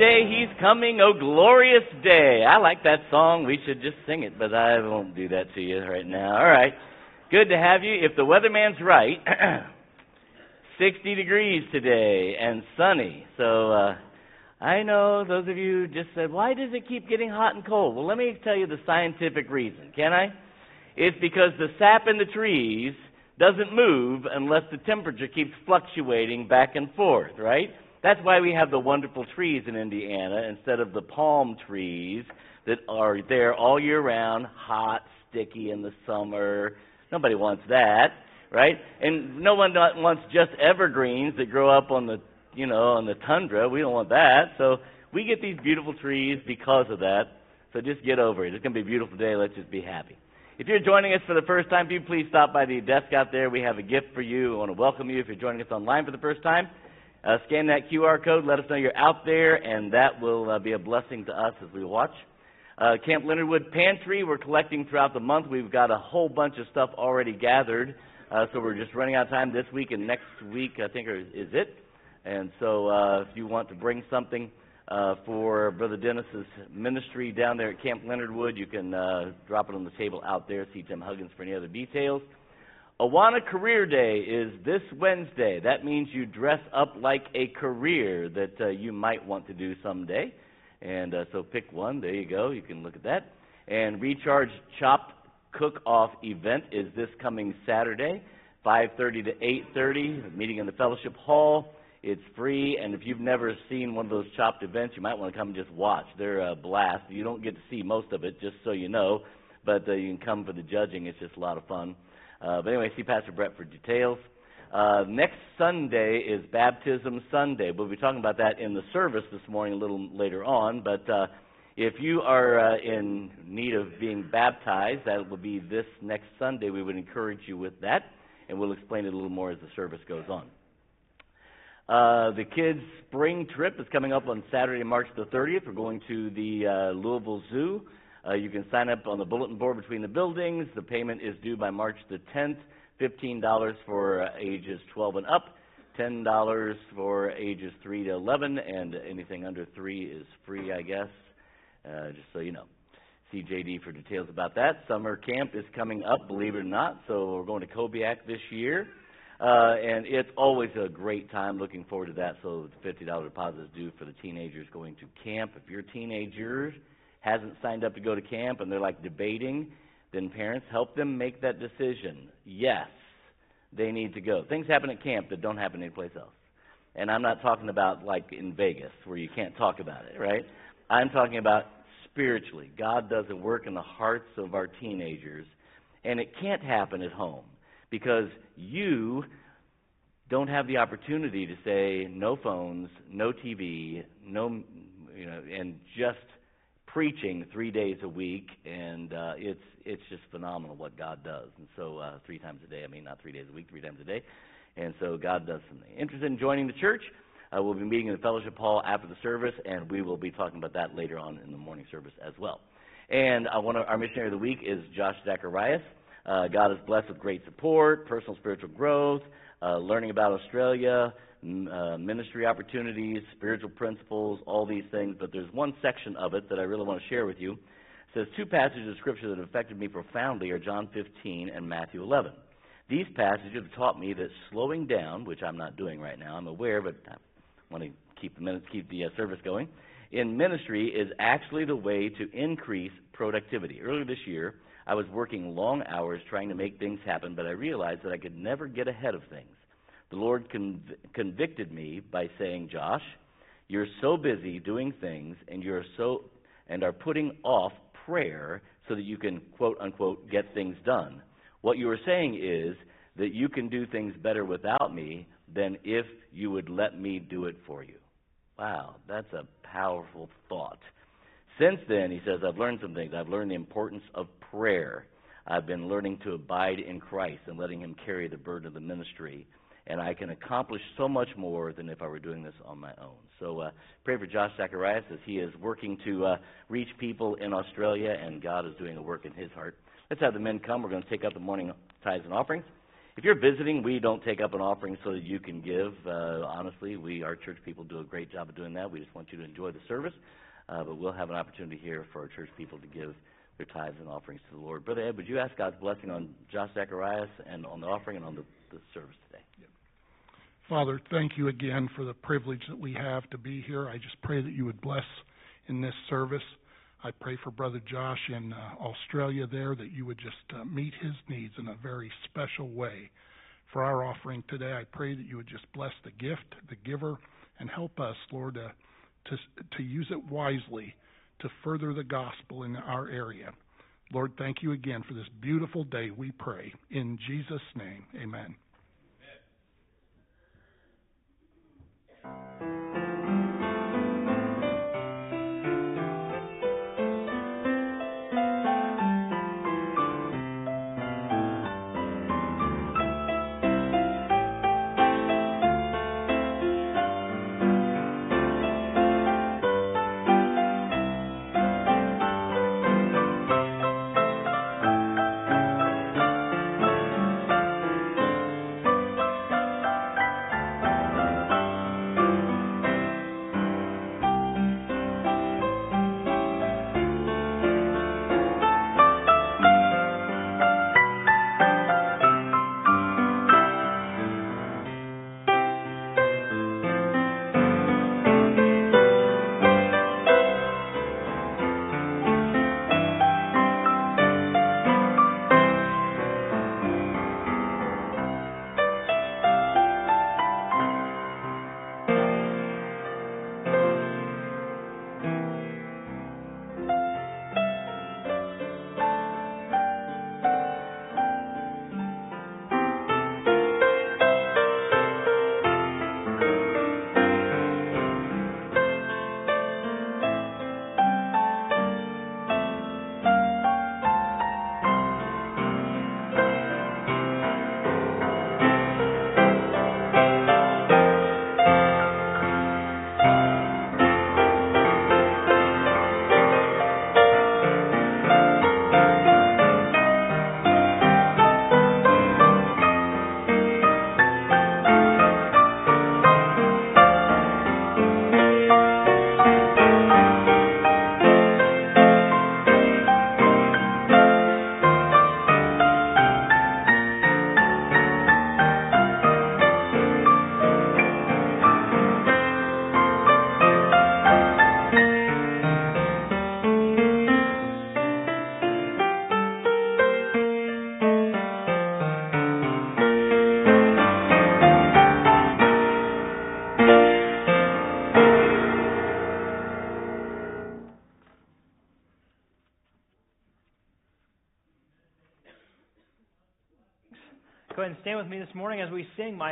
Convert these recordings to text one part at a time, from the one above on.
Day he's coming, oh glorious day. I like that song. We should just sing it, but I won't do that to you right now. All right. Good to have you. If the weatherman's right, 60 degrees today and sunny. So uh, I know those of you just said, why does it keep getting hot and cold? Well, let me tell you the scientific reason, can I? It's because the sap in the trees doesn't move unless the temperature keeps fluctuating back and forth, right? That's why we have the wonderful trees in Indiana instead of the palm trees that are there all year round, hot, sticky in the summer. Nobody wants that, right? And no one wants just evergreens that grow up on the, you know, on the tundra. We don't want that. So we get these beautiful trees because of that. So just get over it. It's going to be a beautiful day. Let's just be happy. If you're joining us for the first time, do please stop by the desk out there. We have a gift for you. We want to welcome you if you're joining us online for the first time. Uh, scan that QR code. Let us know you're out there, and that will uh, be a blessing to us as we watch. Uh, Camp Leonard Wood Pantry, we're collecting throughout the month. We've got a whole bunch of stuff already gathered, uh, so we're just running out of time this week and next week, I think, is it. And so uh, if you want to bring something uh, for Brother Dennis's ministry down there at Camp Leonard Wood, you can uh, drop it on the table out there. See Tim Huggins for any other details. Awana Career Day is this Wednesday. That means you dress up like a career that uh, you might want to do someday. And uh, so pick one. There you go. You can look at that. And Recharge Chopped Cook-Off event is this coming Saturday, 5:30 to 8:30. Meeting in the Fellowship Hall. It's free, and if you've never seen one of those chopped events, you might want to come and just watch. They're a blast. You don't get to see most of it, just so you know, but uh, you can come for the judging. It's just a lot of fun. Uh, but anyway, see Pastor Brett for details. Uh, next Sunday is Baptism Sunday. We'll be talking about that in the service this morning a little later on. But uh, if you are uh, in need of being baptized, that will be this next Sunday. We would encourage you with that, and we'll explain it a little more as the service goes on. Uh, the kids' spring trip is coming up on Saturday, March the 30th. We're going to the uh, Louisville Zoo. Uh, you can sign up on the bulletin board between the buildings. The payment is due by March the 10th. $15 for uh, ages 12 and up, $10 for ages 3 to 11, and anything under 3 is free, I guess, uh, just so you know. See JD for details about that. Summer camp is coming up, believe it or not, so we're going to Kobiak this year. Uh, and it's always a great time. Looking forward to that. So the $50 deposit is due for the teenagers going to camp. If your teenager hasn't signed up to go to camp and they're like debating, then parents help them make that decision. Yes, they need to go. Things happen at camp that don't happen anyplace else. And I'm not talking about like in Vegas where you can't talk about it, right? I'm talking about spiritually. God does a work in the hearts of our teenagers, and it can't happen at home because you don't have the opportunity to say no phones, no TV, no you know, and just preaching three days a week, and uh, it's it's just phenomenal what God does. And so uh, three times a day, I mean not three days a week, three times a day, and so God does something. Interested in joining the church? Uh, we'll be meeting in the fellowship hall after the service, and we will be talking about that later on in the morning service as well. And uh, one of our missionary of the week is Josh Zacharias. Uh, God is blessed with great support, personal spiritual growth, uh, learning about Australia, uh, ministry opportunities, spiritual principles, all these things. But there's one section of it that I really want to share with you. It says two passages of Scripture that have affected me profoundly are John 15 and Matthew 11. These passages have taught me that slowing down, which I'm not doing right now, I'm aware, but I want to keep the minutes, keep the uh, service going. In ministry is actually the way to increase productivity. Earlier this year, I was working long hours trying to make things happen, but I realized that I could never get ahead of things the Lord conv- convicted me by saying, Josh, you're so busy doing things and you're so and are putting off prayer so that you can quote unquote get things done. What you are saying is that you can do things better without me than if you would let me do it for you. Wow, that's a powerful thought. Since then, he says, I've learned some things. I've learned the importance of prayer. I've been learning to abide in Christ and letting him carry the burden of the ministry and I can accomplish so much more than if I were doing this on my own. So uh, pray for Josh Zacharias as he is working to uh, reach people in Australia, and God is doing a work in his heart. Let's have the men come. We're going to take up the morning tithes and offerings. if you're visiting, we don't take up an offering so that you can give. Uh, honestly, we our church people do a great job of doing that. We just want you to enjoy the service, uh, but we'll have an opportunity here for our church people to give their tithes and offerings to the Lord. Brother Ed, would you ask God's blessing on Josh Zacharias and on the offering and on the, the service today? Father, thank you again for the privilege that we have to be here. I just pray that you would bless in this service. I pray for Brother Josh in uh, Australia there that you would just uh, meet his needs in a very special way. For our offering today, I pray that you would just bless the gift, the giver, and help us, Lord, uh, to, to use it wisely to further the gospel in our area. Lord, thank you again for this beautiful day, we pray. In Jesus' name, amen. amen. thank you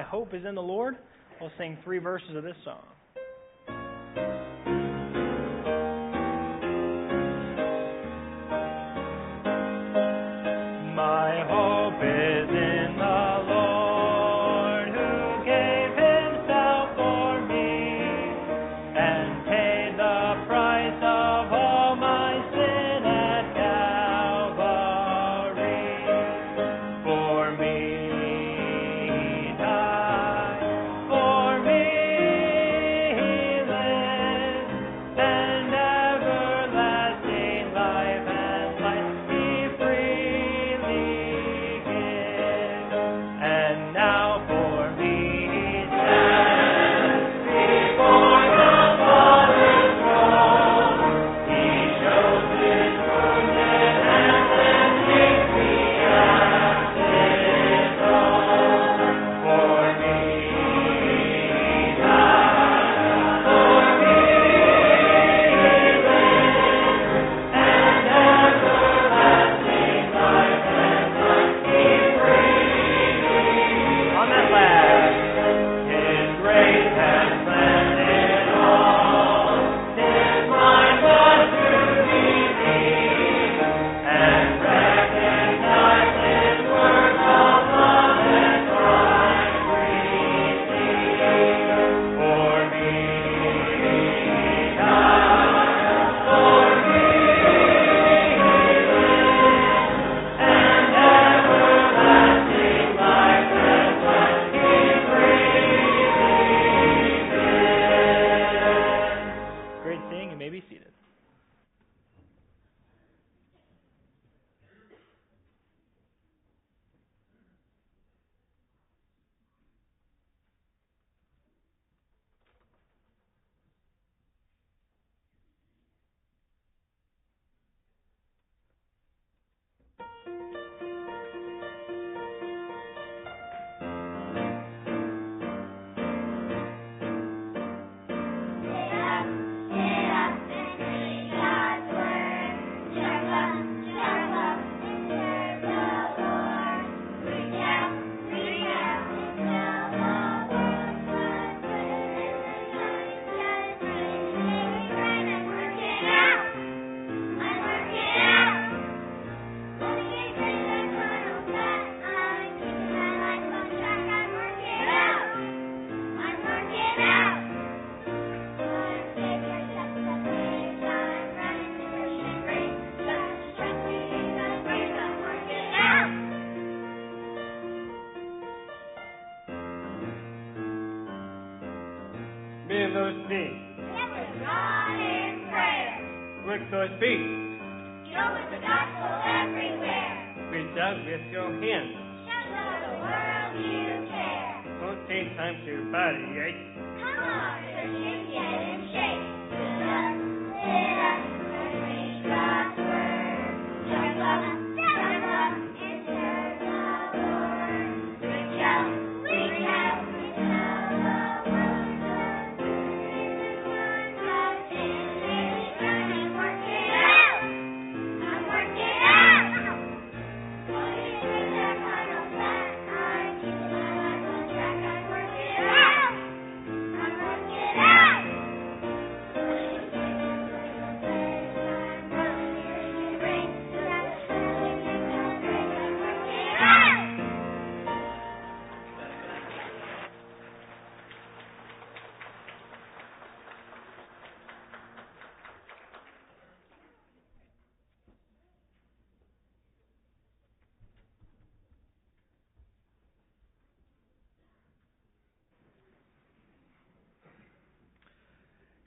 Hope is in the Lord. We'll sing three verses of this song.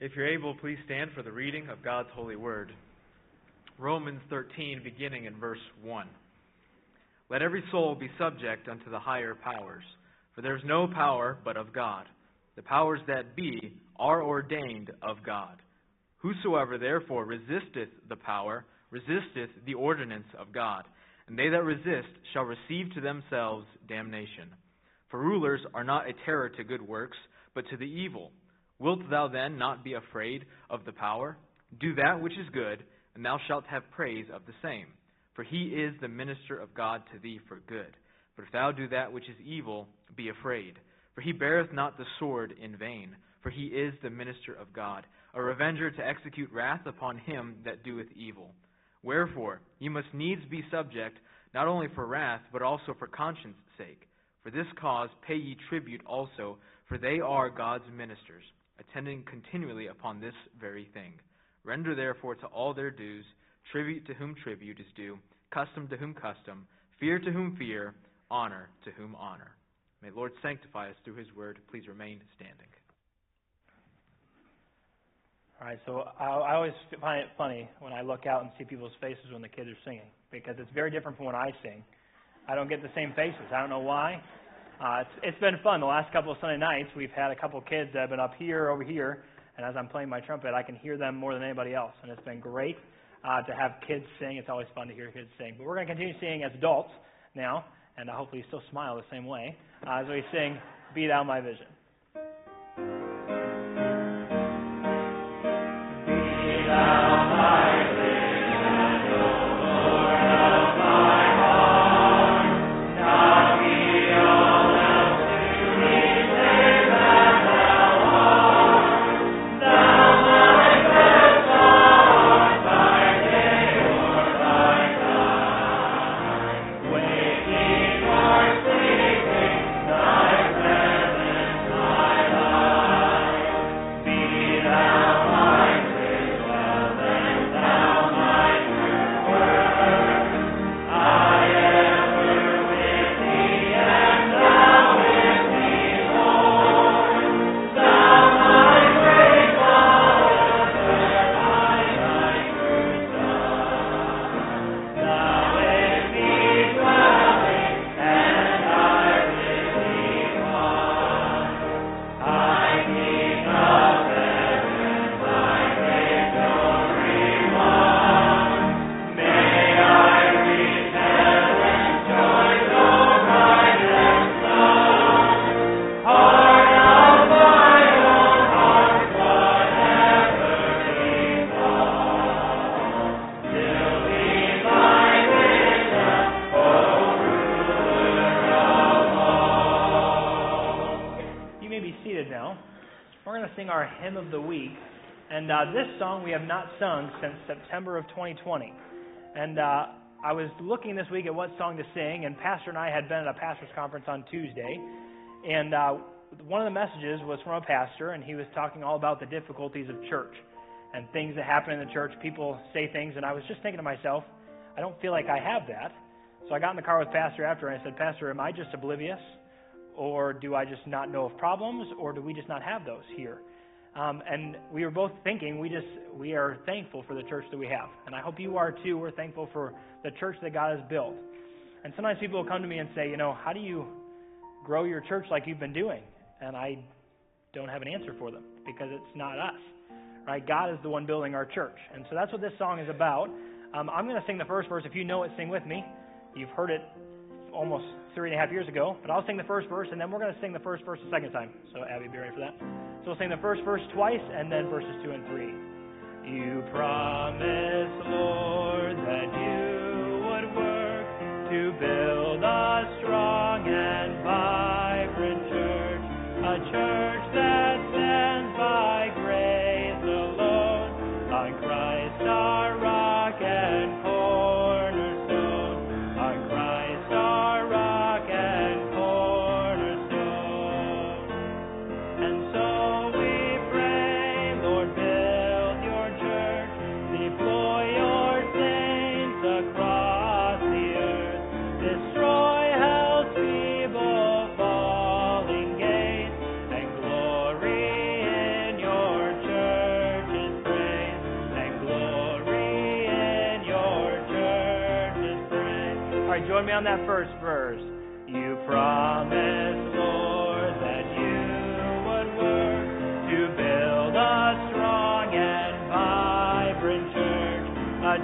If you're able, please stand for the reading of God's holy word. Romans 13, beginning in verse 1. Let every soul be subject unto the higher powers, for there is no power but of God. The powers that be are ordained of God. Whosoever therefore resisteth the power, resisteth the ordinance of God, and they that resist shall receive to themselves damnation. For rulers are not a terror to good works, but to the evil. Wilt thou then not be afraid of the power? Do that which is good, and thou shalt have praise of the same. For he is the minister of God to thee for good. But if thou do that which is evil, be afraid. For he beareth not the sword in vain, for he is the minister of God, a revenger to execute wrath upon him that doeth evil. Wherefore ye must needs be subject, not only for wrath, but also for conscience sake. For this cause pay ye tribute also, for they are God's ministers attending continually upon this very thing. Render therefore to all their dues, tribute to whom tribute is due, custom to whom custom, fear to whom fear, honor to whom honor. May Lord sanctify us through his word. Please remain standing. All right, so I, I always find it funny when I look out and see people's faces when the kids are singing because it's very different from when I sing. I don't get the same faces. I don't know why. Uh, it's, it's been fun. The last couple of Sunday nights, we've had a couple of kids that have been up here, over here, and as I'm playing my trumpet, I can hear them more than anybody else, and it's been great uh, to have kids sing. It's always fun to hear kids sing. But we're going to continue singing as adults now, and hopefully you still smile the same way uh, as we sing "Be Thou My Vision." We have not sung since September of 2020. And uh, I was looking this week at what song to sing, and Pastor and I had been at a pastor's conference on Tuesday. And uh, one of the messages was from a pastor, and he was talking all about the difficulties of church and things that happen in the church. People say things, and I was just thinking to myself, I don't feel like I have that. So I got in the car with Pastor after, and I said, Pastor, am I just oblivious? Or do I just not know of problems? Or do we just not have those here? Um, and we were both thinking we just we are thankful for the church that we have, and I hope you are too. We're thankful for the church that God has built. And sometimes people will come to me and say, you know, how do you grow your church like you've been doing? And I don't have an answer for them because it's not us, right? God is the one building our church, and so that's what this song is about. Um, I'm going to sing the first verse. If you know it, sing with me. You've heard it almost three and a half years ago. But I'll sing the first verse, and then we're going to sing the first verse a second time. So, Abby, be ready for that. So, we'll sing the first verse twice, and then verses two and three. You promised, Lord, that you would work to build.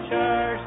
church.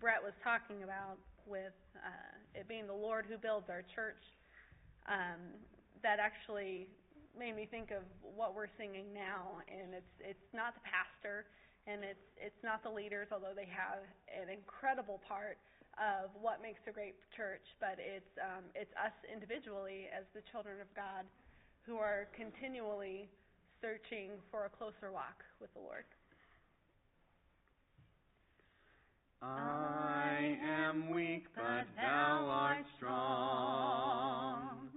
Brett was talking about with uh, it being the Lord who builds our church, um, that actually made me think of what we're singing now, and it's it's not the pastor, and it's it's not the leaders, although they have an incredible part of what makes a great church, but it's um, it's us individually as the children of God who are continually searching for a closer walk with the Lord. I am weak, but thou art strong.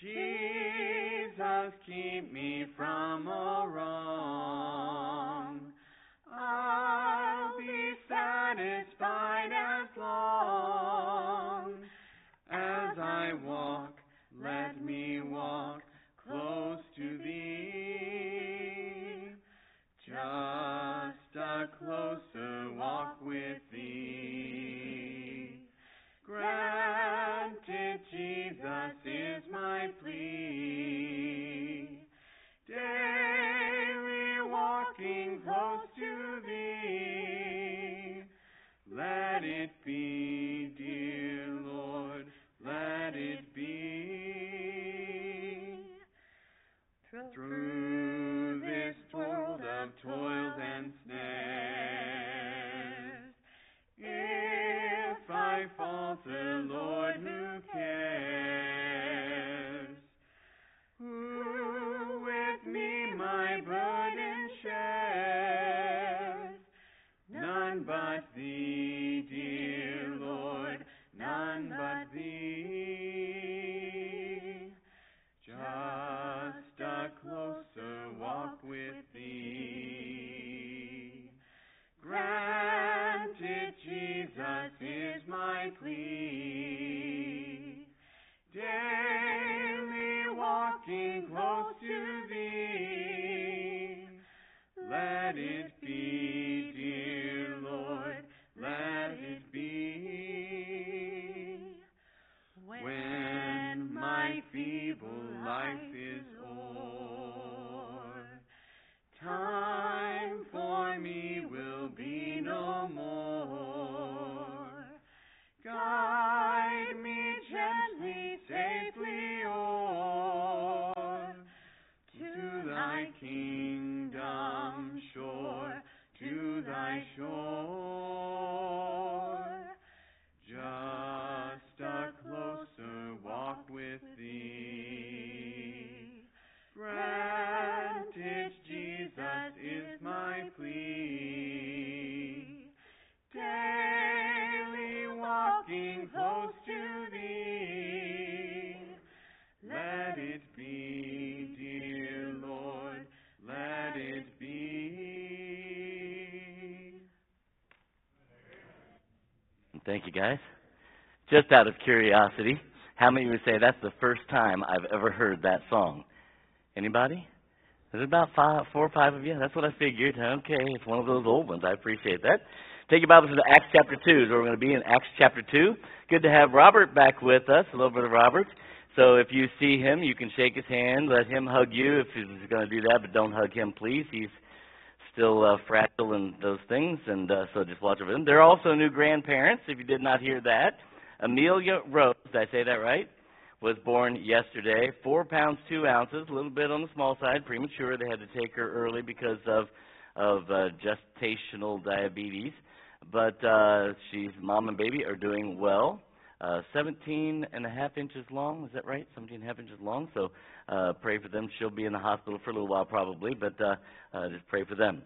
Jesus, keep me from all wrong. I'll be satisfied as long as I walk. Let me walk close to thee. Just a closer walk with. Granted, Jesus is my plea. Daily walking close to thee. Let it be, Let Thank you, guys. Just out of curiosity, how many would say that's the first time I've ever heard that song? Anybody? There's about five, four or five of you. That's what I figured. Okay, it's one of those old ones. I appreciate that. Take your Bibles to Acts chapter 2. is where we're going to be in Acts chapter 2. Good to have Robert back with us, a little bit of Robert. So if you see him, you can shake his hand, let him hug you if he's going to do that, but don't hug him, please. He's still uh, fragile and those things, and uh, so just watch over them. There are also new grandparents, if you did not hear that. Amelia Rose, did I say that right? Was born yesterday, four pounds two ounces, a little bit on the small side, premature. They had to take her early because of of uh, gestational diabetes, but uh, she's mom and baby are doing well. Uh, 17 and a half inches long, is that right? 17 and a half inches long. So uh, pray for them. She'll be in the hospital for a little while probably, but uh, uh, just pray for them.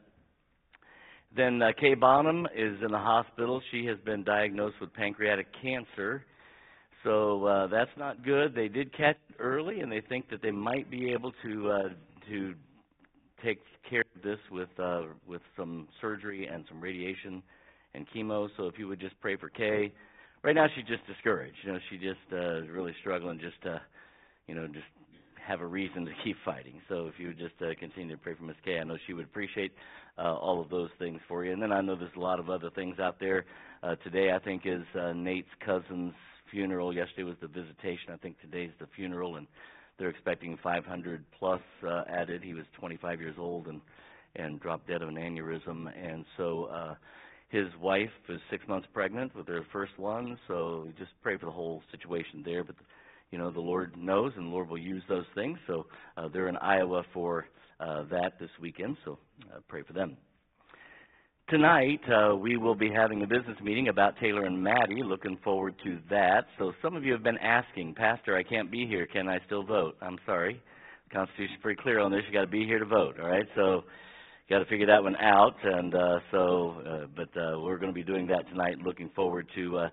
Then uh, Kay Bonham is in the hospital. She has been diagnosed with pancreatic cancer. So uh, that's not good. They did catch it early, and they think that they might be able to uh, to take care of this with uh, with some surgery and some radiation and chemo. So if you would just pray for Kay. Right now she's just discouraged. You know, she just uh, is really struggling just to, you know, just have a reason to keep fighting. So if you would just uh, continue to pray for Miss Kay, I know she would appreciate uh, all of those things for you. And then I know there's a lot of other things out there. Uh, today I think is uh, Nate's cousin's funeral. Yesterday was the visitation. I think today's the funeral, and they're expecting 500 plus uh, added. He was 25 years old and and dropped dead of an aneurysm, and so. Uh, his wife is six months pregnant with her first one, so just pray for the whole situation there. But you know, the Lord knows, and the Lord will use those things. So uh, they're in Iowa for uh, that this weekend. So uh, pray for them. Tonight, uh, we will be having a business meeting about Taylor and Maddie. Looking forward to that. So, some of you have been asking, Pastor, I can't be here. Can I still vote? I'm sorry. The Constitution's pretty clear on this. You've got to be here to vote. All right. So, got to figure that one out. And uh, so, uh, but uh, we're going to be doing that tonight. Looking forward to uh,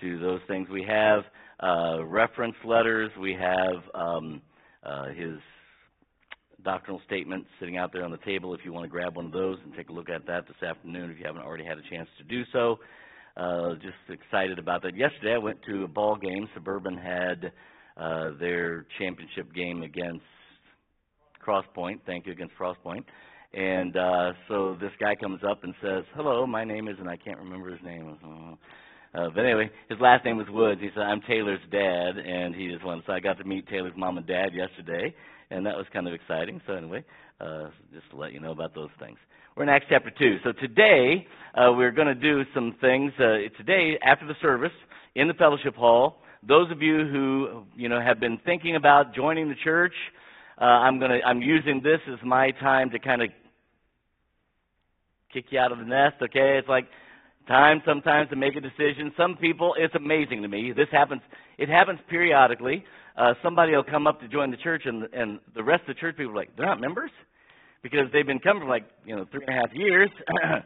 to those things. We have uh, reference letters. We have um, uh, his doctrinal statement sitting out there on the table if you want to grab one of those and take a look at that this afternoon if you haven't already had a chance to do so. Uh, just excited about that. Yesterday I went to a ball game. Suburban had uh, their championship game against Crosspoint. Thank you against Crosspoint. And uh, so this guy comes up and says, "Hello, my name is," and I can't remember his name. Uh, but anyway, his last name was Woods. He said, "I'm Taylor's dad," and he just wanted. So I got to meet Taylor's mom and dad yesterday, and that was kind of exciting. So anyway, uh, just to let you know about those things. We're in Acts chapter two. So today uh, we're going to do some things. Uh, today, after the service, in the fellowship hall, those of you who you know have been thinking about joining the church, uh, I'm going to I'm using this as my time to kind of kick you out of the nest. Okay, it's like time sometimes to make a decision. Some people, it's amazing to me. This happens. It happens periodically. Uh, somebody will come up to join the church, and and the rest of the church people are like, they're not members because they've been coming for like you know three and a half years.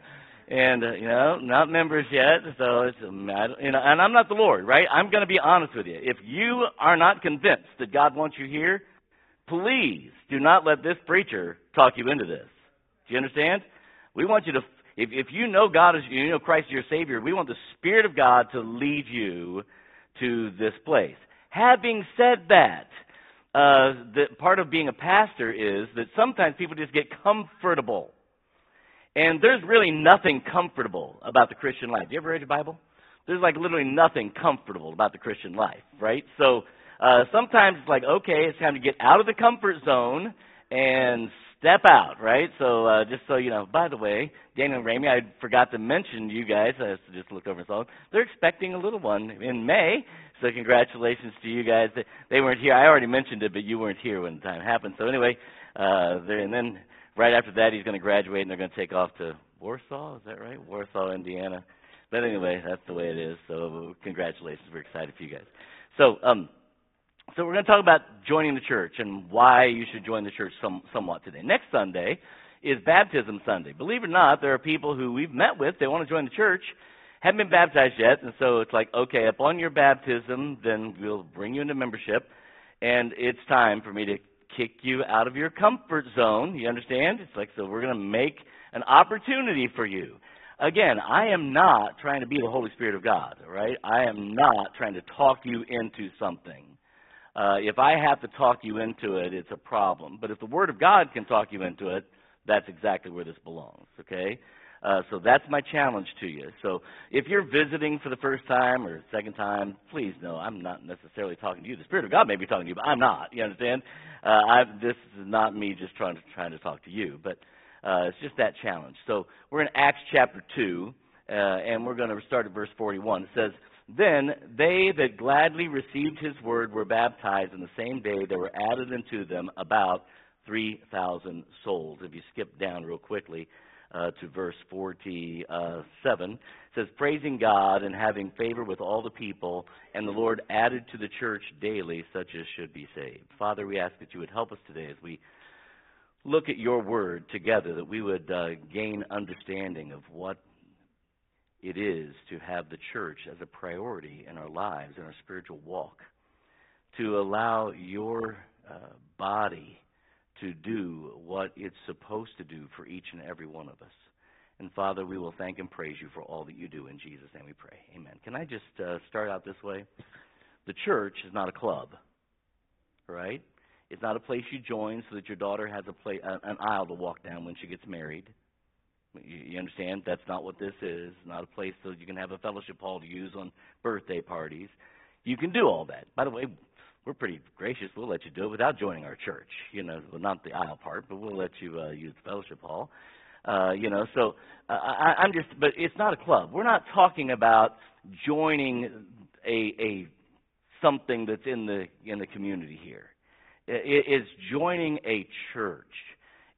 and uh, you know, not members yet. So it's um, you know, and I'm not the Lord, right? I'm going to be honest with you. If you are not convinced that God wants you here, please do not let this preacher talk you into this. Do you understand? We want you to, if, if you know God is, you know Christ is your Savior, we want the Spirit of God to lead you to this place. Having said that, uh, the part of being a pastor is that sometimes people just get comfortable. And there's really nothing comfortable about the Christian life. You ever read your Bible? There's like literally nothing comfortable about the Christian life, right? So uh, sometimes it's like, okay, it's time to get out of the comfort zone and step out, right? So uh, just so you know, by the way, Daniel and Ramey, I forgot to mention you guys. I just looked over and saw them. they're expecting a little one in May. So congratulations to you guys. They- weren't here. I already mentioned it, but you weren't here when the time happened. So anyway, uh, and then right after that, he's going to graduate and they're going to take off to Warsaw. Is that right? Warsaw, Indiana. But anyway, that's the way it is. So congratulations. We're excited for you guys. So um, so we're going to talk about joining the church and why you should join the church some, somewhat today. Next Sunday is Baptism Sunday. Believe it or not, there are people who we've met with, they want to join the church, haven't been baptized yet, and so it's like, okay, upon your baptism, then we'll bring you into membership, and it's time for me to kick you out of your comfort zone. You understand? It's like, so we're going to make an opportunity for you. Again, I am not trying to be the Holy Spirit of God, right? I am not trying to talk you into something. Uh, if I have to talk you into it, it's a problem. But if the Word of God can talk you into it, that's exactly where this belongs, okay? Uh, so that's my challenge to you. So if you're visiting for the first time or second time, please know I'm not necessarily talking to you. The Spirit of God may be talking to you, but I'm not. You understand? Uh, I, this is not me just trying to trying to talk to you, but uh, it's just that challenge. So we're in Acts chapter two, uh, and we're going to start at verse 41. It says. Then they that gladly received his word were baptized, and the same day there were added unto them about 3,000 souls. If you skip down real quickly uh, to verse 47, it says, Praising God and having favor with all the people, and the Lord added to the church daily such as should be saved. Father, we ask that you would help us today as we look at your word together, that we would uh, gain understanding of what it is to have the church as a priority in our lives, in our spiritual walk, to allow your uh, body to do what it's supposed to do for each and every one of us. And Father, we will thank and praise you for all that you do. In Jesus' name we pray. Amen. Can I just uh, start out this way? The church is not a club, right? It's not a place you join so that your daughter has a pla- uh, an aisle to walk down when she gets married. You, understand? That's not what this is. It's not a place so you can have a fellowship hall to use on birthday parties. You can do all that. By the way, we're pretty gracious. We'll let you do it without joining our church. You know, well, not the aisle part, but we'll let you uh, use the fellowship hall. Uh, you know, so uh, I, I'm just, but it's not a club. We're not talking about joining a, a something that's in the in the community here. It, It is joining a church,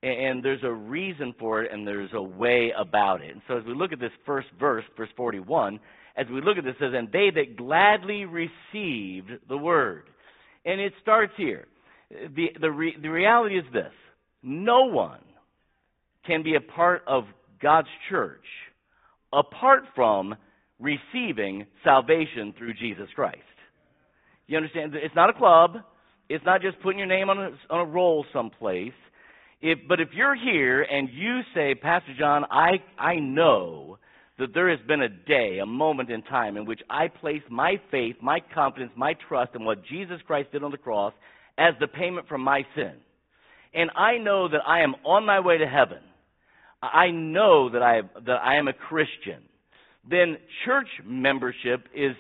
and there's a reason for it, and there's a way about it. And so, as we look at this first verse, verse 41, as we look at this, says, "And they that gladly received the word," and it starts here. the the re, The reality is this: no one can be a part of God's church apart from receiving salvation through Jesus Christ. You understand? It's not a club. It's not just putting your name on a, on a roll someplace. If, but if you're here and you say, Pastor John, I, I know that there has been a day, a moment in time in which I place my faith, my confidence, my trust in what Jesus Christ did on the cross as the payment for my sin. And I know that I am on my way to heaven. I know that I, that I am a Christian. Then church membership is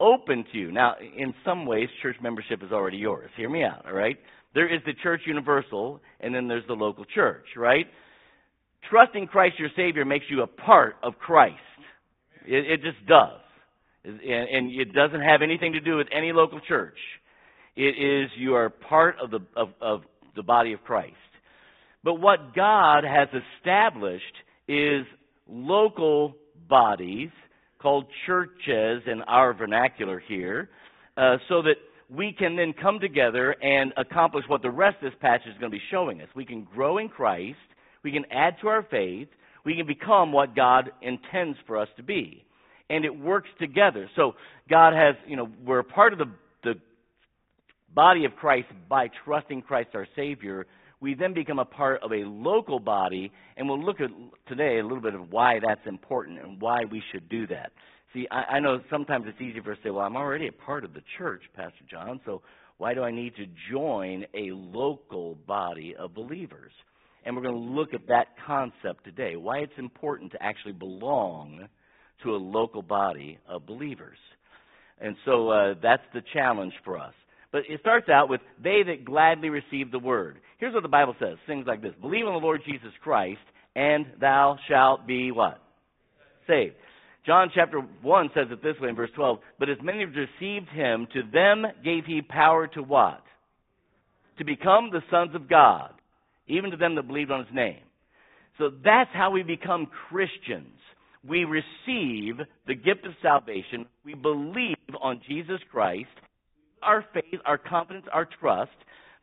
open to you. Now, in some ways, church membership is already yours. Hear me out, all right? There is the church universal, and then there's the local church, right? Trusting Christ your Savior makes you a part of Christ. It, it just does. And, and it doesn't have anything to do with any local church. It is you are part of the, of, of the body of Christ. But what God has established is local bodies called churches in our vernacular here, uh, so that we can then come together and accomplish what the rest of this passage is going to be showing us. We can grow in Christ, we can add to our faith, we can become what God intends for us to be. And it works together. So God has, you know, we're part of the, the body of Christ by trusting Christ our Savior. We then become a part of a local body, and we'll look at today a little bit of why that's important and why we should do that. See, I, I know sometimes it's easy for us to say, well, I'm already a part of the church, Pastor John, so why do I need to join a local body of believers? And we're going to look at that concept today, why it's important to actually belong to a local body of believers. And so uh, that's the challenge for us. But it starts out with, they that gladly receive the word. Here's what the Bible says things like this Believe on the Lord Jesus Christ, and thou shalt be what? Saved. John chapter 1 says it this way in verse 12 But as many as received him, to them gave he power to what? To become the sons of God, even to them that believed on his name. So that's how we become Christians. We receive the gift of salvation. We believe on Jesus Christ. Our faith, our confidence, our trust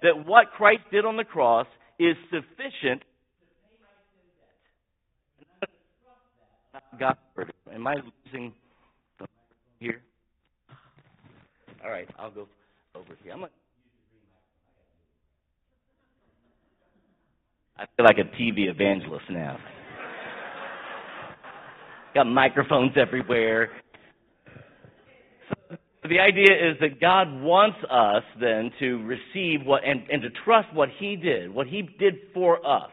that what Christ did on the cross is sufficient God's word. Am I losing the here? All right, I'll go over here. I'm gonna I feel like a TV evangelist now. Got microphones everywhere. So the idea is that God wants us then to receive what and, and to trust what He did, what He did for us.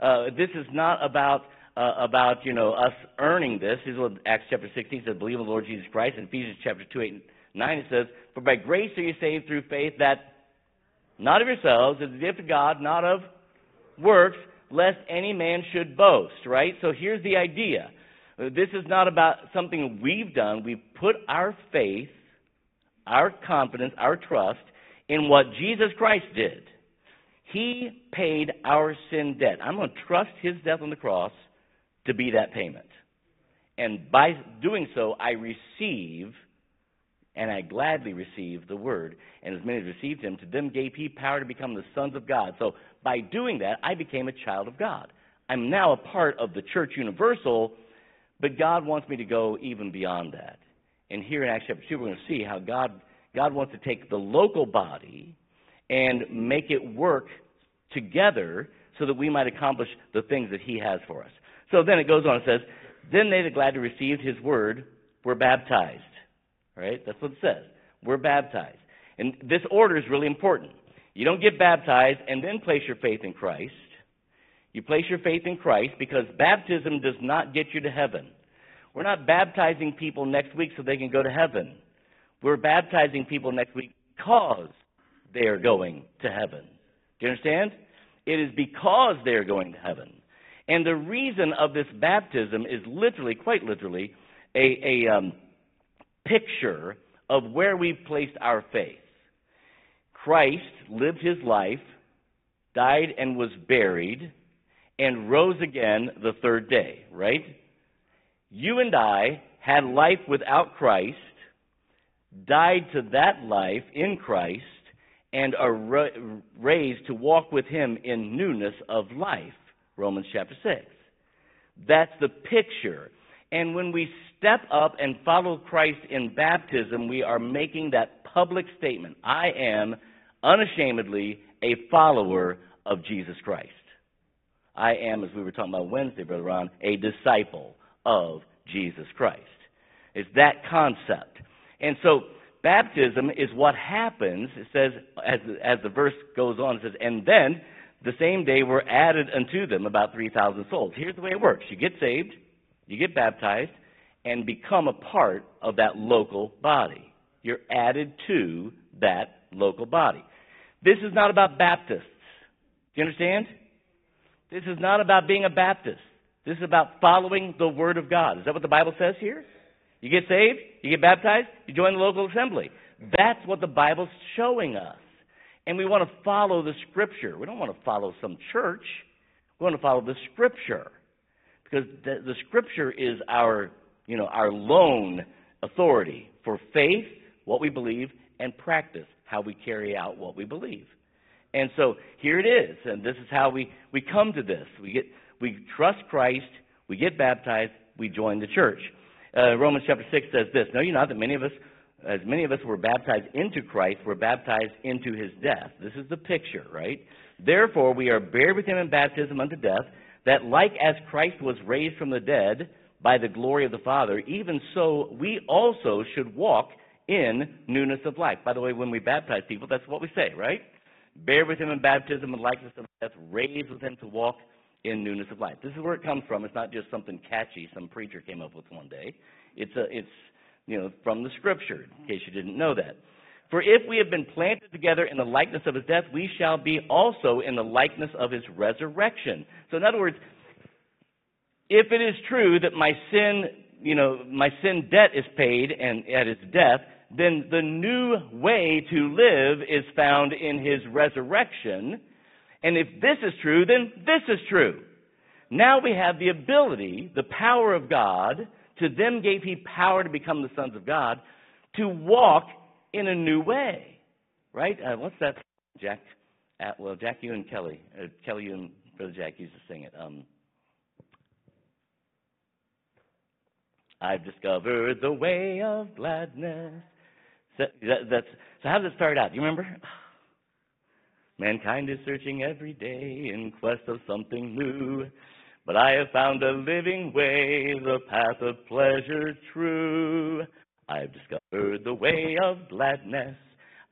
Uh, this is not about uh, about you know us earning this. This is what Acts chapter 16 says, believe in the Lord Jesus Christ. In Ephesians chapter 2, 8, and 9 it says, For by grace are you saved through faith that not of yourselves, is the gift of God, not of works, lest any man should boast, right? So here's the idea. This is not about something we've done. We put our faith, our confidence, our trust in what Jesus Christ did. He paid our sin debt. I'm going to trust his death on the cross to be that payment. And by doing so, I receive, and I gladly receive the word. And as many as received him, to them gave he power to become the sons of God. So by doing that, I became a child of God. I'm now a part of the church universal, but God wants me to go even beyond that. And here in Acts chapter 2, we're going to see how God, God wants to take the local body and make it work together so that we might accomplish the things that He has for us. So then it goes on and says, Then they that gladly received his word were baptized. Right? That's what it says. We're baptized. And this order is really important. You don't get baptized and then place your faith in Christ. You place your faith in Christ because baptism does not get you to heaven. We're not baptizing people next week so they can go to heaven. We're baptizing people next week because they are going to heaven. Do you understand? It is because they are going to heaven. And the reason of this baptism is literally, quite literally, a, a um, picture of where we've placed our faith. Christ lived his life, died and was buried, and rose again the third day, right? You and I had life without Christ, died to that life in Christ, and are ra- raised to walk with him in newness of life. Romans chapter 6. That's the picture. And when we step up and follow Christ in baptism, we are making that public statement I am unashamedly a follower of Jesus Christ. I am, as we were talking about Wednesday, Brother Ron, a disciple of Jesus Christ. It's that concept. And so, baptism is what happens. It says, as, as the verse goes on, it says, and then the same day were added unto them about 3,000 souls. Here's the way it works you get saved, you get baptized, and become a part of that local body. You're added to that local body. This is not about Baptists. Do you understand? This is not about being a Baptist. This is about following the Word of God. Is that what the Bible says here? You get saved, you get baptized, you join the local assembly. That's what the Bible's showing us. And we want to follow the Scripture. We don't want to follow some church. We want to follow the Scripture. Because the, the Scripture is our, you know, our lone authority for faith, what we believe, and practice, how we carry out what we believe. And so here it is, and this is how we, we come to this. We get we trust Christ, we get baptized, we join the church. Uh, Romans chapter six says this: Know you not that many of us, as many of us were baptized into Christ, were baptized into His death. This is the picture, right? Therefore, we are buried with Him in baptism unto death, that like as Christ was raised from the dead by the glory of the Father, even so we also should walk in newness of life. By the way, when we baptize people, that's what we say, right? Bear with him in baptism and likeness of death, raised with him to walk in newness of life. This is where it comes from. It's not just something catchy some preacher came up with one day. It's a, it's you know from the scripture. In case you didn't know that. For if we have been planted together in the likeness of his death, we shall be also in the likeness of his resurrection. So in other words, if it is true that my sin, you know, my sin debt is paid and at his death, then the new way to live is found in his resurrection. And if this is true, then this is true. Now we have the ability, the power of God, to them gave he power to become the sons of God, to walk in a new way. Right? Uh, what's that, Jack? Uh, well, Jack, you and Kelly. Uh, Kelly, you and Brother Jack used to sing it. Um, I've discovered the way of gladness. So, that, that's, so how does it start out? Do you remember? Mankind is searching every day in quest of something new. But I have found a living way, the path of pleasure true. I've discovered the way of gladness.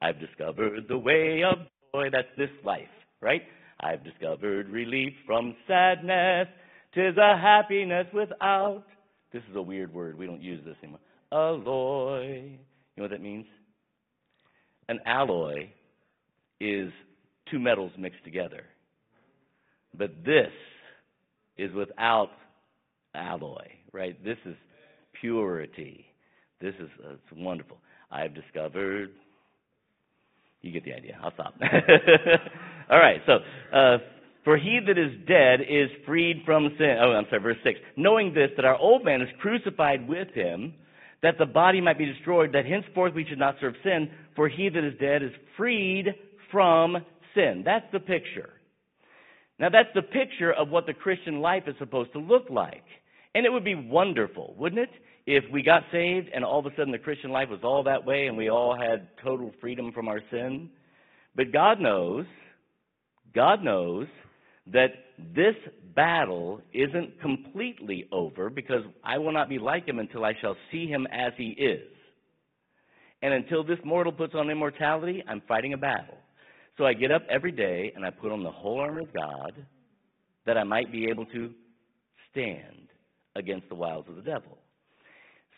I've discovered the way of joy. That's this life, right? I've discovered relief from sadness. Tis a happiness without. This is a weird word. We don't use this anymore. Alloy. You know what that means? An alloy is two metals mixed together. But this is without alloy, right? This is purity. This is uh, it's wonderful. I've discovered. You get the idea. I'll stop. All right. So, uh, for he that is dead is freed from sin. Oh, I'm sorry. Verse six. Knowing this, that our old man is crucified with him, that the body might be destroyed, that henceforth we should not serve sin. For he that is dead is freed from sin. That's the picture. Now, that's the picture of what the Christian life is supposed to look like. And it would be wonderful, wouldn't it? If we got saved and all of a sudden the Christian life was all that way and we all had total freedom from our sin. But God knows, God knows that this battle isn't completely over because I will not be like him until I shall see him as he is. And until this mortal puts on immortality, I'm fighting a battle. So I get up every day and I put on the whole armor of God that I might be able to stand against the wiles of the devil.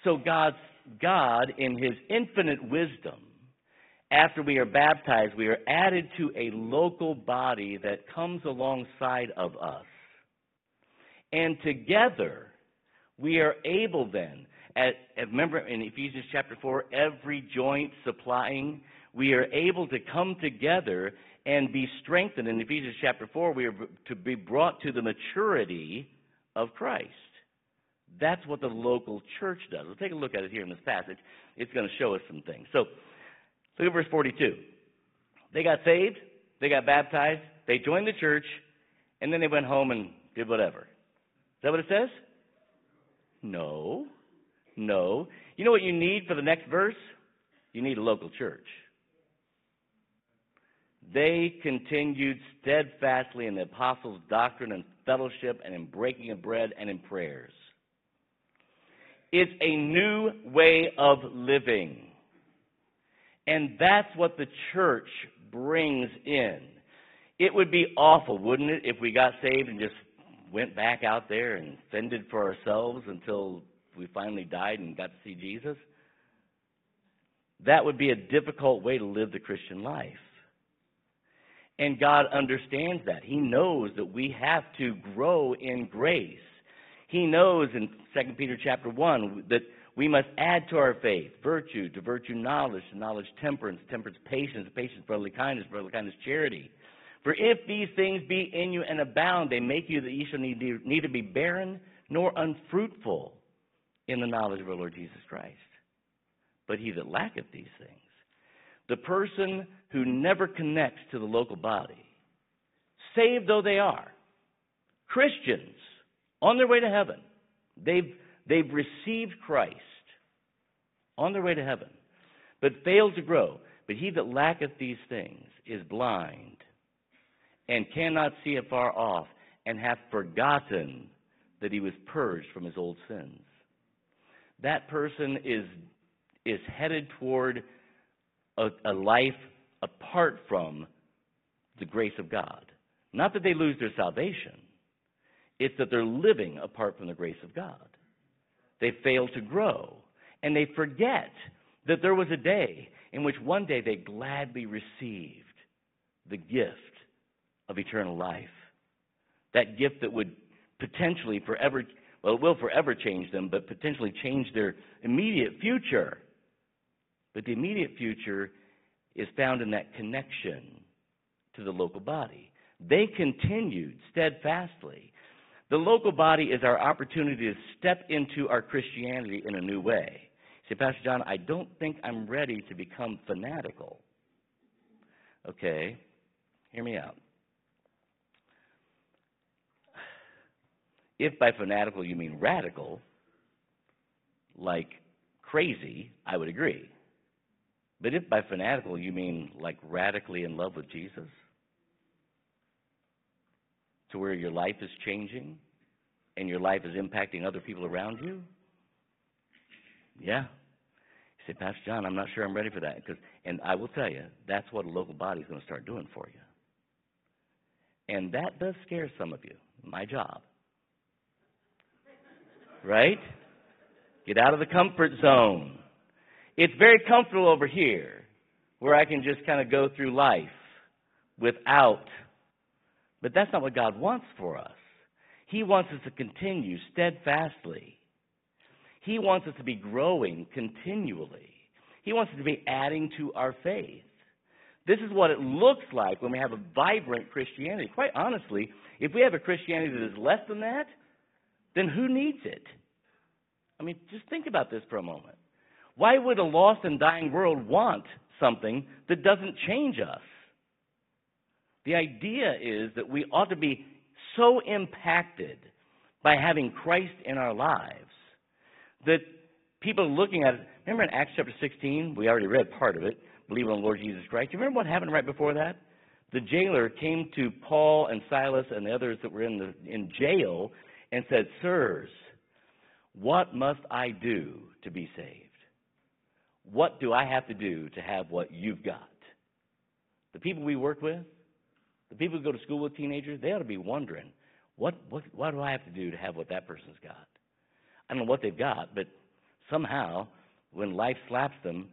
So God's God in his infinite wisdom after we are baptized, we are added to a local body that comes alongside of us. And together, we are able then, at, remember in Ephesians chapter 4, every joint supplying, we are able to come together and be strengthened. In Ephesians chapter 4, we are to be brought to the maturity of Christ. That's what the local church does. Let's take a look at it here in this passage. It's going to show us some things. So, look at verse 42. They got saved, they got baptized, they joined the church, and then they went home and did whatever. Is that what it says? No. No. You know what you need for the next verse? You need a local church. They continued steadfastly in the apostles' doctrine and fellowship and in breaking of bread and in prayers. It's a new way of living. And that's what the church brings in. It would be awful, wouldn't it, if we got saved and just went back out there and fended for ourselves until we finally died and got to see Jesus? That would be a difficult way to live the Christian life. And God understands that. He knows that we have to grow in grace. He knows in 2 Peter chapter 1 that we must add to our faith virtue, to virtue knowledge, to knowledge temperance, temperance patience, patience brotherly kindness, brotherly kindness charity. For if these things be in you and abound, they make you that ye shall need, neither be barren nor unfruitful in the knowledge of our Lord Jesus Christ. But he that lacketh these things, the person who never connects to the local body, saved though they are, Christians on their way to heaven, they've, they've received Christ on their way to heaven, but failed to grow. But he that lacketh these things is blind and cannot see afar off and hath forgotten that he was purged from his old sins. That person is, is headed toward a, a life apart from the grace of God. Not that they lose their salvation, it's that they're living apart from the grace of God. They fail to grow, and they forget that there was a day in which one day they gladly received the gift of eternal life. That gift that would potentially forever, well, it will forever change them, but potentially change their immediate future. But the immediate future is found in that connection to the local body. They continued steadfastly. The local body is our opportunity to step into our Christianity in a new way. Say, Pastor John, I don't think I'm ready to become fanatical. Okay, hear me out. If by fanatical you mean radical, like crazy, I would agree. But if by fanatical you mean like radically in love with Jesus, to where your life is changing and your life is impacting other people around you, yeah. You say, Pastor John, I'm not sure I'm ready for that. Cause, and I will tell you, that's what a local body is going to start doing for you. And that does scare some of you. My job. Right? Get out of the comfort zone. It's very comfortable over here where I can just kind of go through life without. But that's not what God wants for us. He wants us to continue steadfastly. He wants us to be growing continually. He wants us to be adding to our faith. This is what it looks like when we have a vibrant Christianity. Quite honestly, if we have a Christianity that is less than that, then who needs it? I mean, just think about this for a moment. Why would a lost and dying world want something that doesn't change us? The idea is that we ought to be so impacted by having Christ in our lives that people looking at it. Remember in Acts chapter 16, we already read part of it, believe on the Lord Jesus Christ. Do you remember what happened right before that? The jailer came to Paul and Silas and the others that were in, the, in jail and said, Sirs, what must I do to be saved? What do I have to do to have what you've got? The people we work with, the people who go to school with teenagers, they ought to be wondering, what, what, what do I have to do to have what that person's got? I don't know what they've got, but somehow, when life slaps them,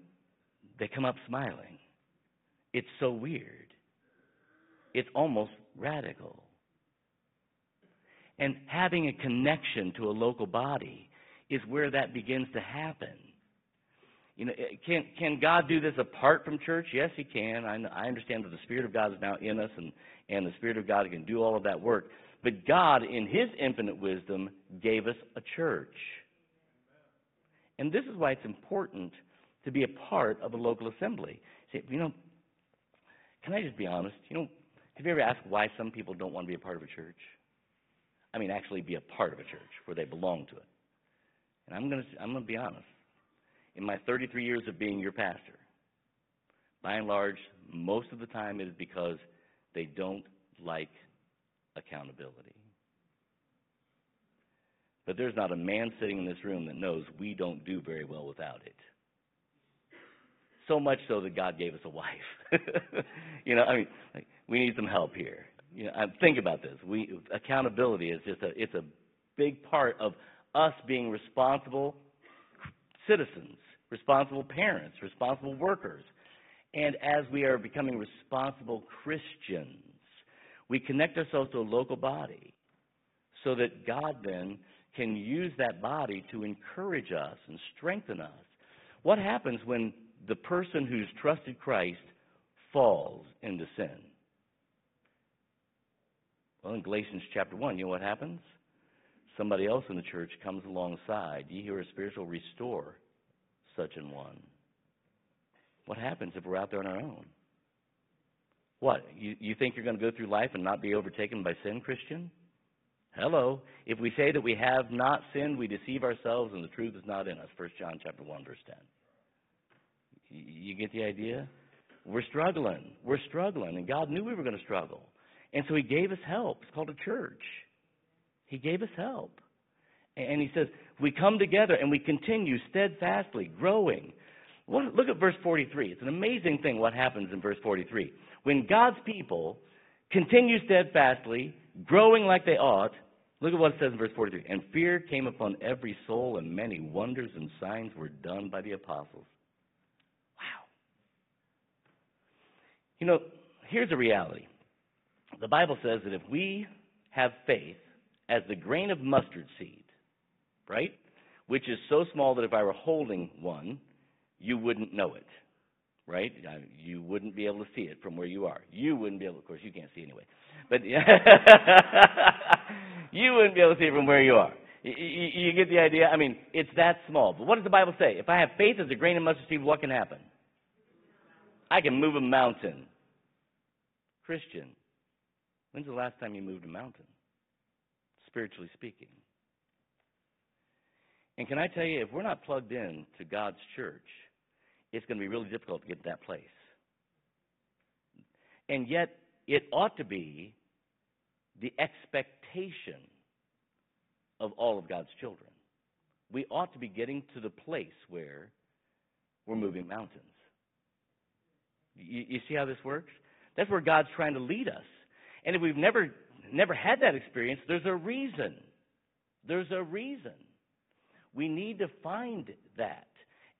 they come up smiling. It's so weird. It's almost radical. And having a connection to a local body is where that begins to happen. You know, eh, can can God do this apart from church? Yes, He can. I, I understand that the Spirit of God is now in us, and and the Spirit of God can do all of that work. But God, in His infinite wisdom, gave us a church, and this is why it's important to be a part of a local assembly. See, you know, can I just be honest? You know, have you ever asked why some people don't want to be a part of a church? I mean, actually be a part of a church where they belong to it. And I'm going to I'm going to be honest in my 33 years of being your pastor, by and large, most of the time it is because they don't like accountability. But there's not a man sitting in this room that knows we don't do very well without it. So much so that God gave us a wife. you know, I mean, like, we need some help here. You know, think about this. We accountability is just a it's a big part of us being responsible citizens, responsible parents, responsible workers. And as we are becoming responsible Christians, we connect ourselves to a local body so that God then can use that body to encourage us and strengthen us. What happens when the person who's trusted Christ falls into sin? Well, in Galatians chapter 1, you know what happens? Somebody else in the church comes alongside, ye who are spiritual restore such an one. What happens if we're out there on our own? What? You, you think you're going to go through life and not be overtaken by sin, Christian? Hello. If we say that we have not sinned, we deceive ourselves and the truth is not in us. 1 John chapter 1 verse 10. You get the idea? We're struggling. We're struggling and God knew we were going to struggle. And so he gave us help. It's called a church. He gave us help. And he says, we come together and we continue steadfastly, growing. Look at verse 43. It's an amazing thing what happens in verse 43. When God's people continue steadfastly, growing like they ought, look at what it says in verse 43. And fear came upon every soul, and many wonders and signs were done by the apostles. Wow. You know, here's the reality. The Bible says that if we have faith as the grain of mustard seed, right? Which is so small that if I were holding one, you wouldn't know it, right? Uh, you wouldn't be able to see it from where you are. You wouldn't be able, of course, you can't see anyway, but you wouldn't be able to see it from where you are. You get the idea? I mean, it's that small. But what does the Bible say? If I have faith as a grain of mustard seed, what can happen? I can move a mountain. Christian, when's the last time you moved a mountain? Spiritually speaking. And can I tell you, if we're not plugged in to God's church, it's going to be really difficult to get to that place. And yet, it ought to be the expectation of all of God's children. We ought to be getting to the place where we're moving mountains. You, you see how this works? That's where God's trying to lead us. And if we've never never had that experience, there's a reason. There's a reason. We need to find that.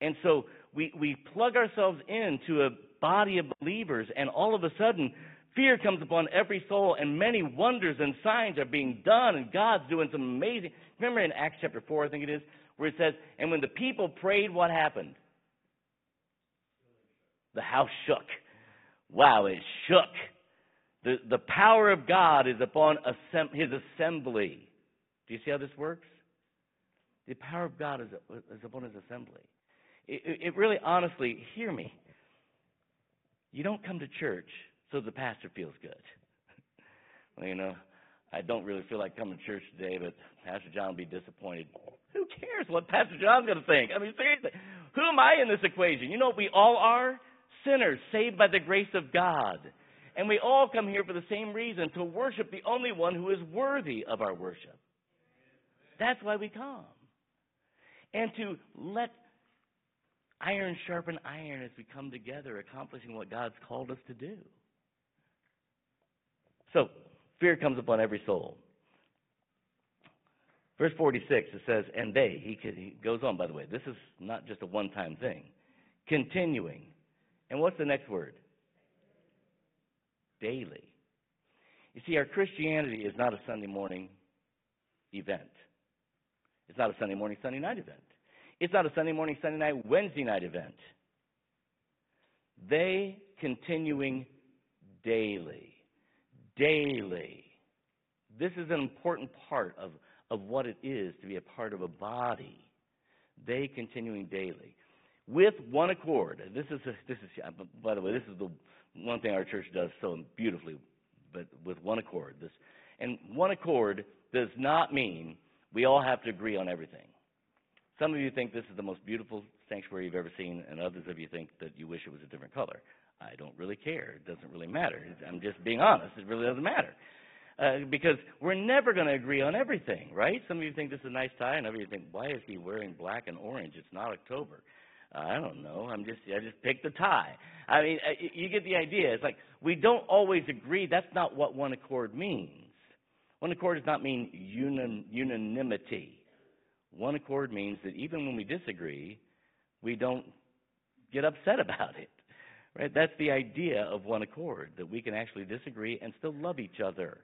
And so we, we plug ourselves into a body of believers, and all of a sudden, fear comes upon every soul, and many wonders and signs are being done, and God's doing some amazing. Remember in Acts chapter 4, I think it is, where it says, And when the people prayed, what happened? The house shook. Wow, it shook. The, the power of God is upon assemb- his assembly. Do you see how this works? The power of God is, is upon his assembly. It, it really, honestly, hear me. You don't come to church so the pastor feels good. well, you know, I don't really feel like coming to church today, but Pastor John will be disappointed. Who cares what Pastor John's going to think? I mean, seriously, who am I in this equation? You know what we all are? Sinners saved by the grace of God. And we all come here for the same reason to worship the only one who is worthy of our worship. That's why we come. And to let iron sharpen iron as we come together, accomplishing what God's called us to do. So, fear comes upon every soul. Verse 46, it says, and they, he, he goes on, by the way, this is not just a one time thing. Continuing. And what's the next word? Daily. You see, our Christianity is not a Sunday morning event. It's not a Sunday morning, Sunday night event. It's not a Sunday morning, Sunday night, Wednesday night event. They continuing daily. Daily. This is an important part of, of what it is to be a part of a body. They continuing daily. With one accord. This is, a, this is by the way, this is the one thing our church does so beautifully, but with one accord. This, and one accord does not mean we all have to agree on everything. Some of you think this is the most beautiful sanctuary you've ever seen, and others of you think that you wish it was a different color. I don't really care. It doesn't really matter. I'm just being honest. It really doesn't matter. Uh, because we're never going to agree on everything, right? Some of you think this is a nice tie, and others of you think, why is he wearing black and orange? It's not October. I don't know. I'm just I just picked the tie. I mean, uh, you get the idea. It's like we don't always agree. That's not what one accord means. One accord does not mean unan, unanimity. One accord means that even when we disagree, we don't get upset about it. Right? That's the idea of one accord, that we can actually disagree and still love each other.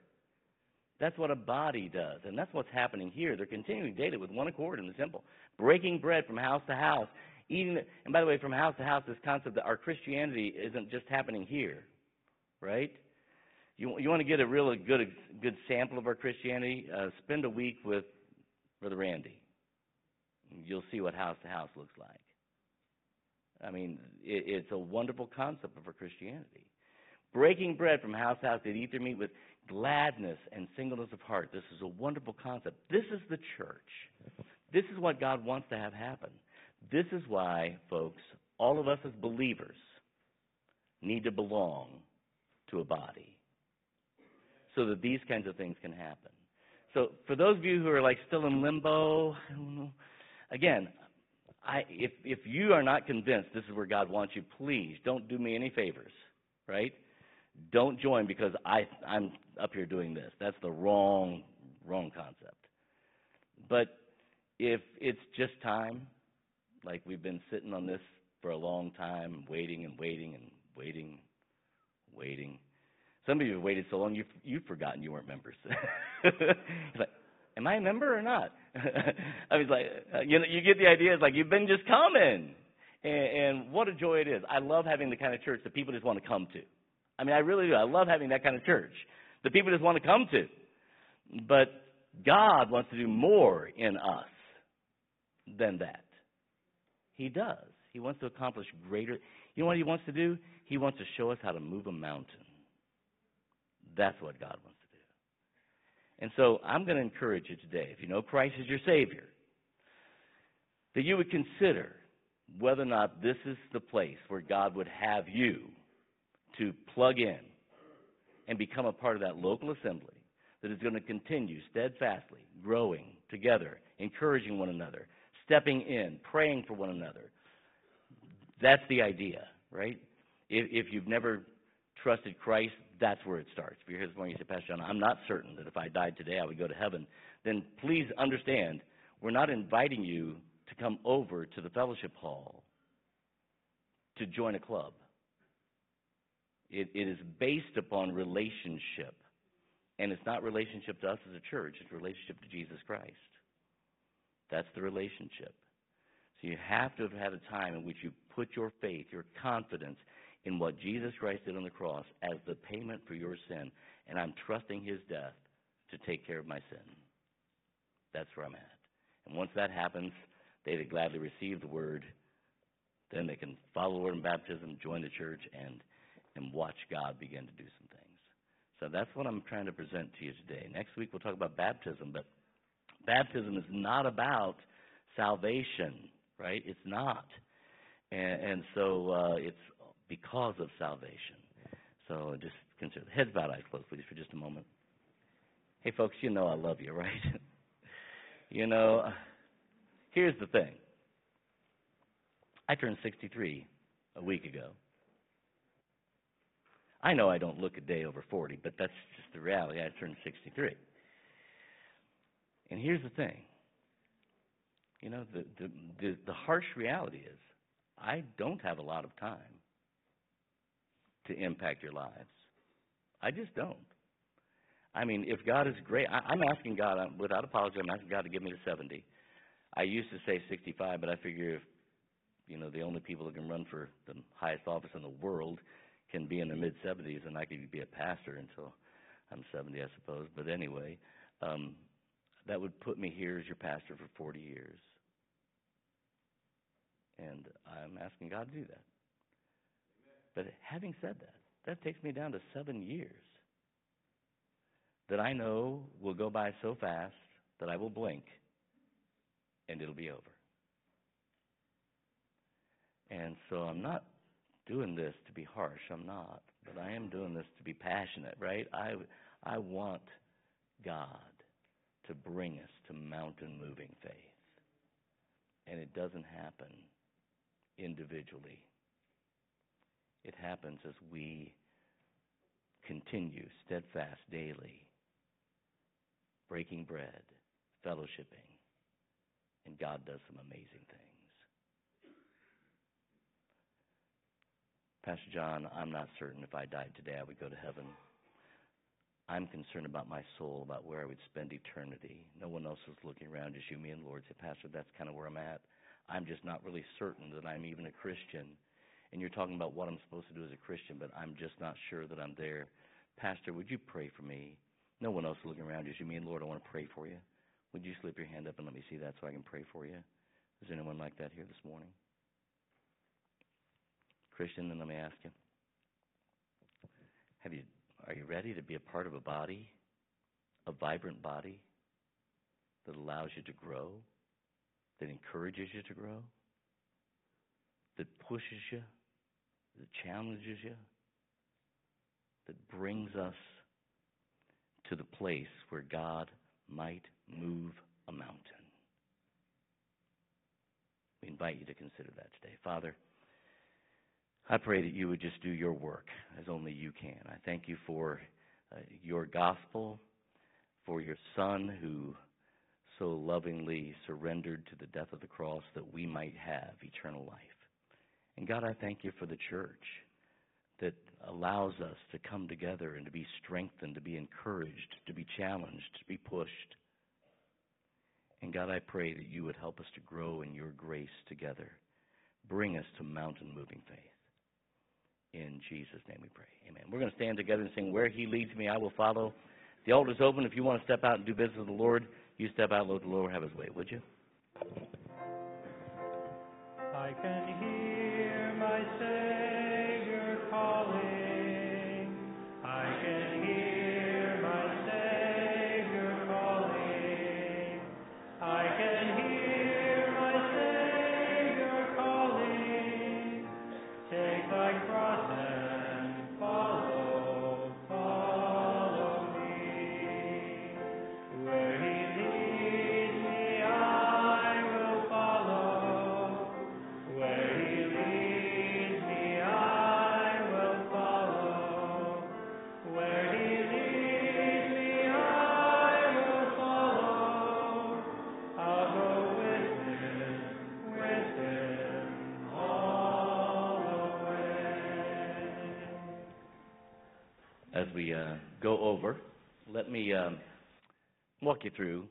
That's what a body does, and that's what's happening here. They're continuing daily with one accord in the temple, breaking bread from house to house, eating. And by the way, from house to house, this concept that our Christianity isn't just happening here, right? You you want to get a really good good sample of our Christianity? Uh, spend a week with Brother Randy. You'll see what house to house looks like. I mean, it, it's a wonderful concept of our Christianity. Breaking bread from house to house, they eat their meat with gladness and singleness of heart. This is a wonderful concept. This is the church. This is what God wants to have happen. This is why, folks, all of us as believers need to belong to a body so that these kinds of things can happen. So, for those of you who are like still in limbo, I don't know, again, I, if, if you are not convinced this is where God wants you, please don't do me any favors, right? Don't join because I, I'm up here doing this. That's the wrong, wrong concept. But if it's just time, like we've been sitting on this for a long time, waiting and waiting and waiting, waiting. Some of you have waited so long you've, you've forgotten you weren't members. it's like, am I a member or not? I was like, uh, you know, you get the idea. It's like you've been just coming, and, and what a joy it is. I love having the kind of church that people just want to come to. I mean, I really do. I love having that kind of church that people just want to come to. But God wants to do more in us than that. He does. He wants to accomplish greater. You know what he wants to do? He wants to show us how to move a mountain. That's what God wants to do. And so I'm going to encourage you today, if you know Christ is your Savior, that you would consider whether or not this is the place where God would have you to plug in and become a part of that local assembly that is going to continue steadfastly growing together, encouraging one another, stepping in, praying for one another. That's the idea, right? If, if you've never trusted Christ, that's where it starts. If you're here this morning, you say, Pastor John, I'm not certain that if I died today, I would go to heaven. Then please understand, we're not inviting you to come over to the fellowship hall to join a club. It, it is based upon relationship. And it's not relationship to us as a church, it's relationship to Jesus Christ. That's the relationship. So you have to have had a time in which you put your faith, your confidence in what Jesus Christ did on the cross as the payment for your sin, and I'm trusting his death to take care of my sin. That's where I'm at. And once that happens, they to gladly receive the word. Then they can follow the word in baptism, join the church, and, and watch God begin to do some things. So that's what I'm trying to present to you today. Next week we'll talk about baptism, but baptism is not about salvation, right? It's not. And, and so uh, it's because of salvation. So just consider the heads bowed, eyes closed, please, for just a moment. Hey, folks, you know I love you, right? you know, here's the thing. I turned 63 a week ago. I know I don't look a day over 40, but that's just the reality. I turned 63. And here's the thing. You know, the, the, the, the harsh reality is I don't have a lot of time to impact your lives. I just don't. I mean, if God is great, I, I'm asking God, I'm, without apology, I'm asking God to give me the 70. I used to say 65, but I figure if, you know, the only people that can run for the highest office in the world can be in their mid 70s, and I could be a pastor until I'm 70, I suppose. But anyway, um, that would put me here as your pastor for 40 years. And I'm asking God to do that. But having said that, that takes me down to seven years that I know will go by so fast that I will blink and it'll be over. And so I'm not doing this to be harsh. I'm not. But I am doing this to be passionate, right? I, I want God to bring us to mountain moving faith. And it doesn't happen individually, it happens as we continue steadfast daily, breaking bread, fellowshipping, and God does some amazing things. Pastor John, I'm not certain if I died today I would go to heaven. I'm concerned about my soul, about where I would spend eternity. No one else is looking around, just you, me, and Lord. Say, Pastor, that's kind of where I'm at. I'm just not really certain that I'm even a Christian. And you're talking about what I'm supposed to do as a Christian, but I'm just not sure that I'm there. Pastor, would you pray for me? No one else is looking around, just you, me, and Lord. I want to pray for you. Would you slip your hand up and let me see that so I can pray for you? Is there anyone like that here this morning? Christian, then let me ask you. Have you are you ready to be a part of a body, a vibrant body that allows you to grow, that encourages you to grow, that pushes you, that challenges you, that brings us to the place where God might move a mountain? We invite you to consider that today. Father, I pray that you would just do your work as only you can. I thank you for uh, your gospel, for your Son who so lovingly surrendered to the death of the cross that we might have eternal life. And God, I thank you for the church that allows us to come together and to be strengthened, to be encouraged, to be challenged, to be pushed. And God, I pray that you would help us to grow in your grace together. Bring us to mountain moving faith. In Jesus' name we pray. Amen. We're going to stand together and sing, Where He Leads Me, I Will Follow. The altar's open. If you want to step out and do business with the Lord, you step out and let the Lord have His way, would you? I can hear walk you through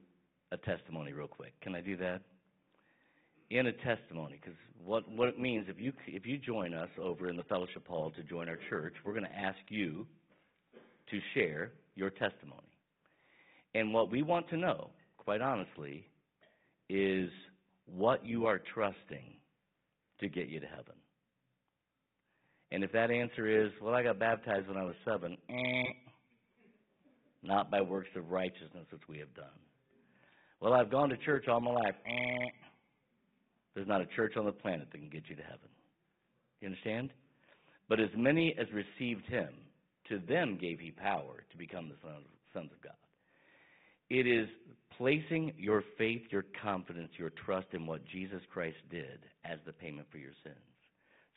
a testimony real quick. Can I do that? In a testimony, because what, what it means, if you, if you join us over in the fellowship hall to join our church, we're going to ask you to share your testimony. And what we want to know, quite honestly, is what you are trusting to get you to heaven. And if that answer is, well, I got baptized when I was seven, eh, not by works of righteousness which we have done. Well, I've gone to church all my life, eh, there's not a church on the planet that can get you to heaven. You understand? But as many as received him, to them gave he power to become the sons sons of God. It is placing your faith, your confidence, your trust in what Jesus Christ did as the payment for your sins.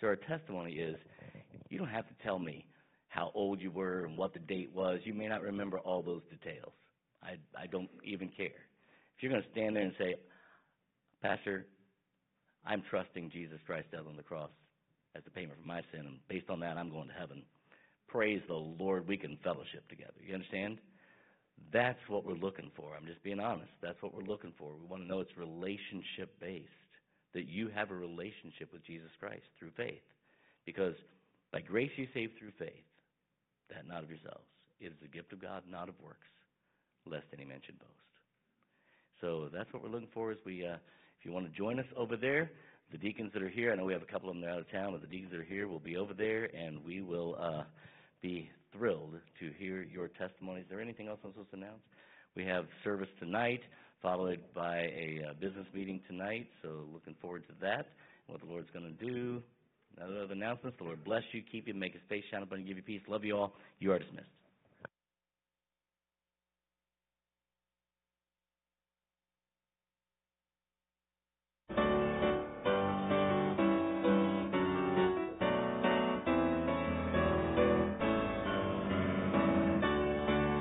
So our testimony is you don't have to tell me how old you were and what the date was. You may not remember all those details. I, I don't even care. If you're going to stand there and say, Pastor, I'm trusting Jesus Christ death on the cross as the payment for my sin, and based on that, I'm going to heaven. Praise the Lord, we can fellowship together. You understand? That's what we're looking for. I'm just being honest. That's what we're looking for. We want to know it's relationship based, that you have a relationship with Jesus Christ through faith. Because by grace you saved through faith, that not of yourselves. It is the gift of God, not of works, lest any man should boast. So that's what we're looking for. Is we, uh, if you want to join us over there, the deacons that are here, I know we have a couple of them out of town, but the deacons that are here will be over there, and we will uh, be thrilled to hear your testimonies. Is there anything else I'm supposed to announce? We have service tonight, followed by a uh, business meeting tonight. So looking forward to that. What the Lord's going to do. Other announcements. The Lord bless you, keep you, make His face shine upon you, give you peace. Love you all. You are dismissed.